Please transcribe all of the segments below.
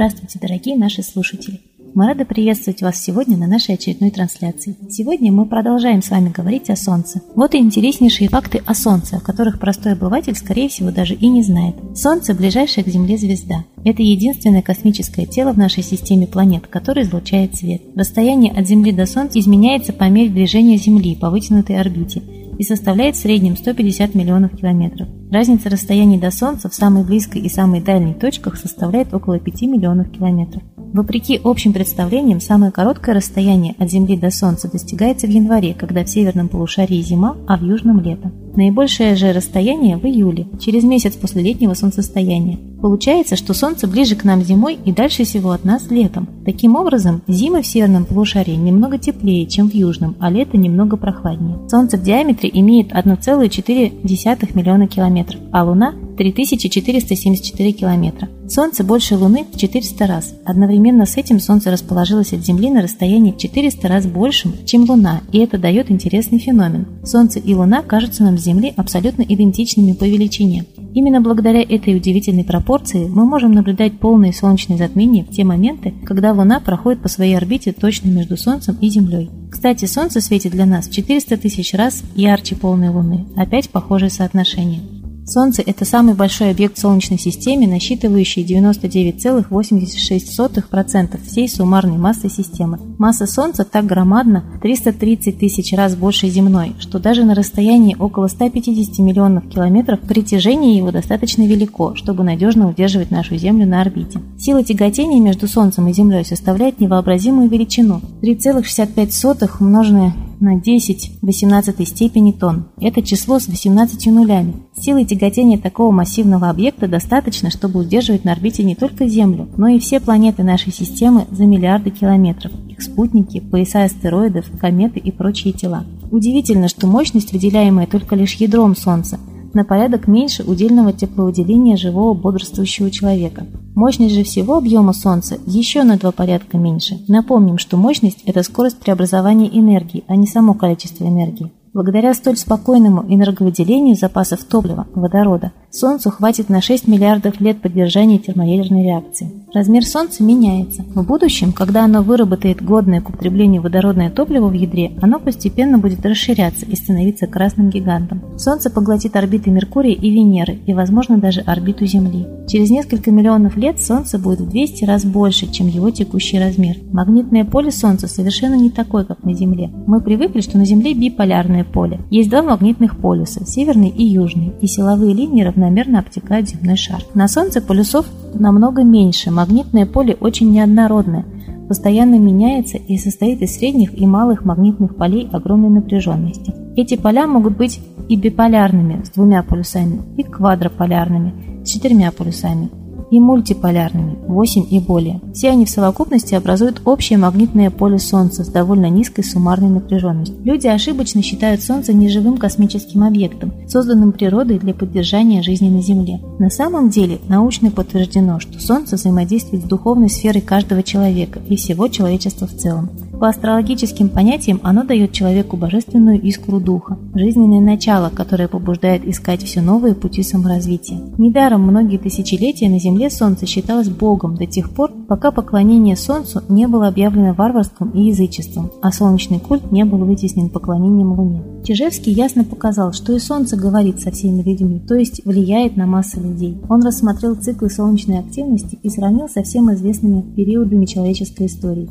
Здравствуйте, дорогие наши слушатели! Мы рады приветствовать вас сегодня на нашей очередной трансляции. Сегодня мы продолжаем с вами говорить о Солнце. Вот и интереснейшие факты о Солнце, о которых простой обыватель, скорее всего, даже и не знает. Солнце – ближайшая к Земле звезда. Это единственное космическое тело в нашей системе планет, которое излучает свет. Расстояние от Земли до Солнца изменяется по мере движения Земли по вытянутой орбите и составляет в среднем 150 миллионов километров. Разница расстояний до Солнца в самой близкой и самой дальней точках составляет около 5 миллионов километров. Вопреки общим представлениям, самое короткое расстояние от Земли до Солнца достигается в январе, когда в северном полушарии зима, а в южном – лето. Наибольшее же расстояние в июле, через месяц после летнего солнцестояния. Получается, что Солнце ближе к нам зимой и дальше всего от нас летом. Таким образом, зимы в северном полушарии немного теплее, чем в южном, а лето немного прохладнее. Солнце в диаметре имеет 1,4 миллиона километров, а Луна 3474 километра. Солнце больше Луны в 400 раз. Одновременно с этим Солнце расположилось от Земли на расстоянии в 400 раз большим, чем Луна, и это дает интересный феномен. Солнце и Луна кажутся нам с Земли абсолютно идентичными по величине. Именно благодаря этой удивительной пропорции мы можем наблюдать полные солнечные затмения в те моменты, когда Луна проходит по своей орбите точно между Солнцем и Землей. Кстати, Солнце светит для нас в 400 тысяч раз ярче полной Луны. Опять похожее соотношение. Солнце – это самый большой объект в Солнечной системе, насчитывающий 99,86% всей суммарной массы системы. Масса Солнца так громадна – 330 тысяч раз больше земной, что даже на расстоянии около 150 миллионов километров притяжение его достаточно велико, чтобы надежно удерживать нашу Землю на орбите. Сила тяготения между Солнцем и Землей составляет невообразимую величину – 3,65 умноженное на 10 в 18 степени тонн. Это число с 18 нулями. Силы тяготения такого массивного объекта достаточно, чтобы удерживать на орбите не только Землю, но и все планеты нашей системы за миллиарды километров, их спутники, пояса астероидов, кометы и прочие тела. Удивительно, что мощность, выделяемая только лишь ядром Солнца, на порядок меньше удельного тепловыделения живого бодрствующего человека. Мощность же всего объема Солнца еще на два порядка меньше. Напомним, что мощность – это скорость преобразования энергии, а не само количество энергии. Благодаря столь спокойному энерговыделению запасов топлива, водорода, Солнцу хватит на 6 миллиардов лет поддержания термоядерной реакции. Размер Солнца меняется. В будущем, когда оно выработает годное к употреблению водородное топливо в ядре, оно постепенно будет расширяться и становиться красным гигантом. Солнце поглотит орбиты Меркурия и Венеры и, возможно, даже орбиту Земли. Через несколько миллионов лет Солнце будет в 200 раз больше, чем его текущий размер. Магнитное поле Солнца совершенно не такое, как на Земле. Мы привыкли, что на Земле биполярное поле. Есть два магнитных полюса – северный и южный, и силовые линии равномерно обтекают земной шар. На Солнце полюсов намного меньше, магнитное поле очень неоднородное, постоянно меняется и состоит из средних и малых магнитных полей огромной напряженности. Эти поля могут быть и биполярными с двумя полюсами, и квадрополярными с четырьмя полюсами, и мультиполярными, 8 и более. Все они в совокупности образуют общее магнитное поле Солнца с довольно низкой суммарной напряженностью. Люди ошибочно считают Солнце неживым космическим объектом, созданным природой для поддержания жизни на Земле. На самом деле научно подтверждено, что Солнце взаимодействует с духовной сферой каждого человека и всего человечества в целом. По астрологическим понятиям оно дает человеку божественную искру духа, жизненное начало, которое побуждает искать все новые пути саморазвития. Недаром многие тысячелетия на Земле Солнце считалось Богом до тех пор, пока поклонение Солнцу не было объявлено варварством и язычеством, а солнечный культ не был вытеснен поклонением Луне. Чижевский ясно показал, что и Солнце говорит со всеми людьми, то есть влияет на массы людей. Он рассмотрел циклы солнечной активности и сравнил со всем известными периодами человеческой истории.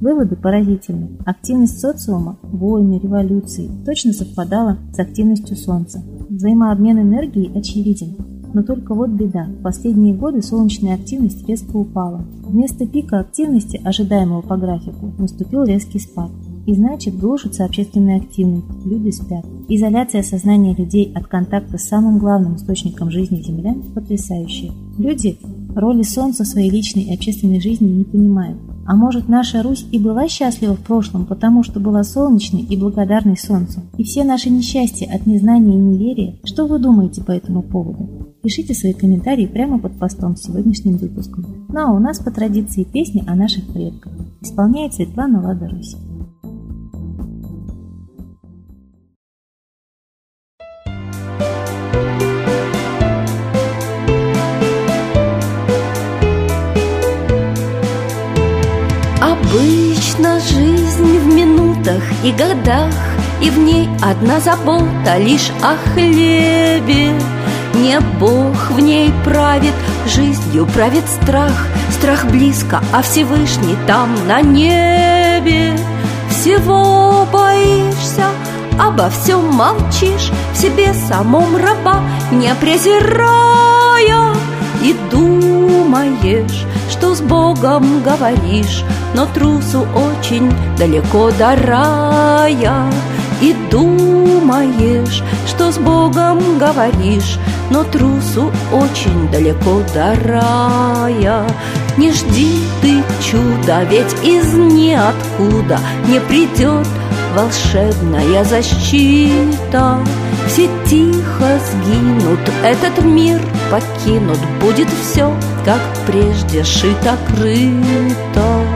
Выводы поразительны. Активность социума, войны, революции точно совпадала с активностью Солнца. Взаимообмен энергии очевиден. Но только вот беда. В последние годы солнечная активность резко упала. Вместо пика активности, ожидаемого по графику, наступил резкий спад. И значит, глушится общественная активность, люди спят. Изоляция сознания людей от контакта с самым главным источником жизни Земля потрясающая. Люди роли Солнца в своей личной и общественной жизни не понимают. А может, наша Русь и была счастлива в прошлом, потому что была солнечной и благодарной Солнцу? И все наши несчастья от незнания и неверия, что вы думаете по этому поводу? Пишите свои комментарии прямо под постом с сегодняшним выпуском. Ну а у нас по традиции песни о наших предках. Исполняет Светлана Лада Русь. Летах и годах И в ней одна забота лишь о хлебе. Не Бог в ней правит, жизнью правит страх. Страх близко, а Всевышний там на небе. Всего боишься, обо всем молчишь В себе самом раба не презирая. И думаешь, что с Богом говоришь Но трусу очень далеко до рая. И думаешь, что с Богом говоришь Но трусу очень далеко до рая. Не жди ты чуда, ведь из ниоткуда Не придет волшебная защита. Все тихо сгинут, этот мир покинут Будет все, как прежде, шито-крыто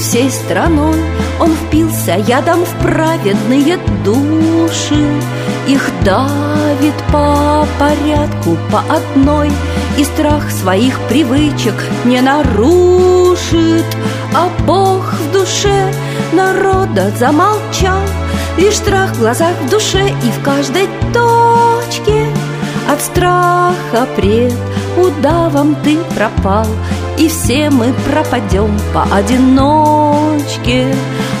всей страной. Он впился ядом в праведные души. Их давит по порядку, по одной. И страх своих привычек не нарушит. А Бог в душе народа замолчал. Лишь страх в глазах, в душе и в каждой точке. От страха пред удавом ты пропал И все мы пропадем поодиночке.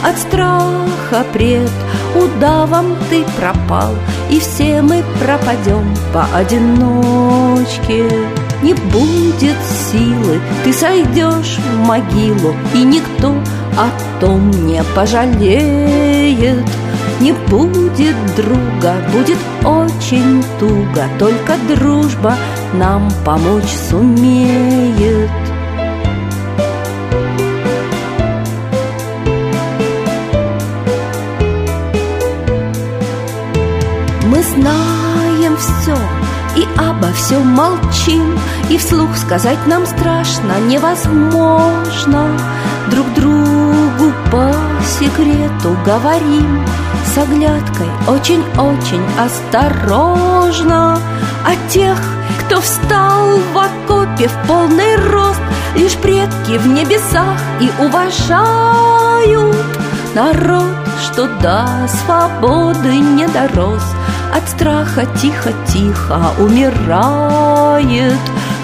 От страха пред удавом ты пропал И все мы пропадем поодиночке. Не будет силы, ты сойдешь в могилу И никто о том не пожалеет. Не будет друга, будет очень туго Только дружба нам помочь сумеет знаем все и обо всем молчим И вслух сказать нам страшно, невозможно. Друг другу по секрету говорим С оглядкой очень-очень осторожно. А тех, кто встал в окопе в полный рост Лишь предки в небесах и уважают Народ, что до свободы не дорос От страха тихо-тихо умирает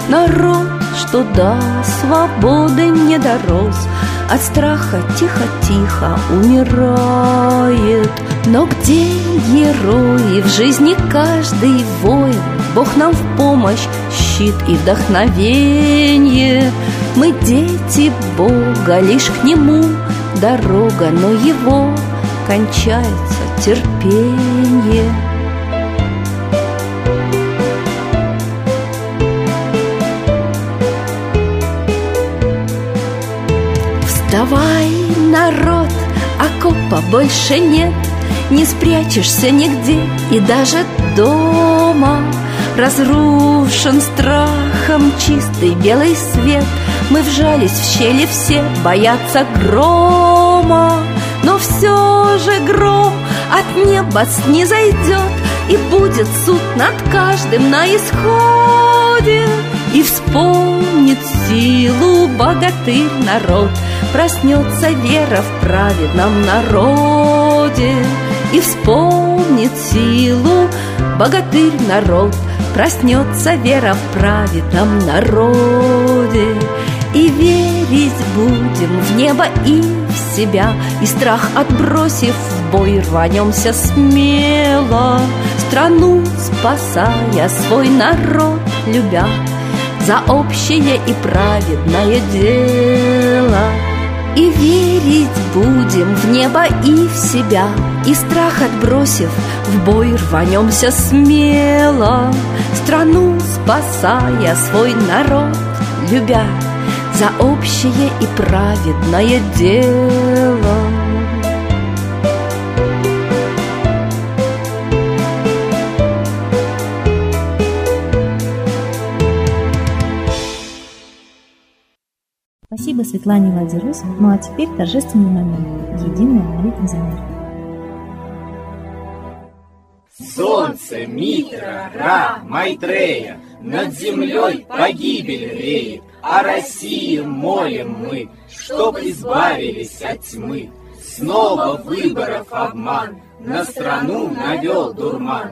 Народ, что до свободы не дорос. От страха тихо-тихо умирает. Но где герои в жизни каждый воин? Бог нам в помощь, щит и вдохновение. Мы дети Бога, лишь к Нему дорога, но Его кончается терпение. Вставай, народ, окопа больше нет. Не спрячешься нигде и даже дома. Разрушен страхом чистый белый свет. Мы вжались в щели все, боятся грома. Но все же гром от неба снизойдет И будет суд над каждым на исходе И вспомнит силу богатырь народ. Проснется вера в праведном народе И вспомнит силу богатырь народ. Проснется вера в праведном народе И верить будем в небо и в себя. И страх отбросив в бой рванемся смело Страну спасая, свой народ любя За общее и праведное дело. И верить будем в небо и в себя И страх отбросив, в бой рванемся смело. Страну спасая, свой народ любя За общее и праведное дело Спасибо Светлане Ладерус. Ну а теперь торжественный момент. Единая молитва за мир. Солнце, Митра, Ра, Майтрея, над землей погибель реет, а России молим мы, чтоб избавились от тьмы. Снова выборов обман, на страну навел дурман.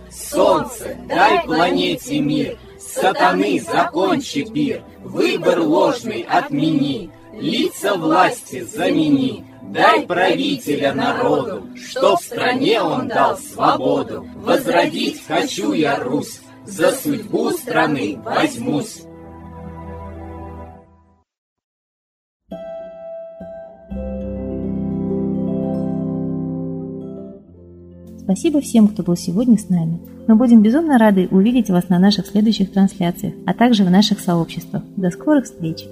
Солнце, дай планете мир, сатаны закончи пир, выбор ложный отмени, лица власти замени. Дай правителя народу, что в стране он дал свободу. Возродить хочу я Русь, за судьбу страны возьмусь. Спасибо всем, кто был сегодня с нами. Мы будем безумно рады увидеть вас на наших следующих трансляциях, а также в наших сообществах. До скорых встреч!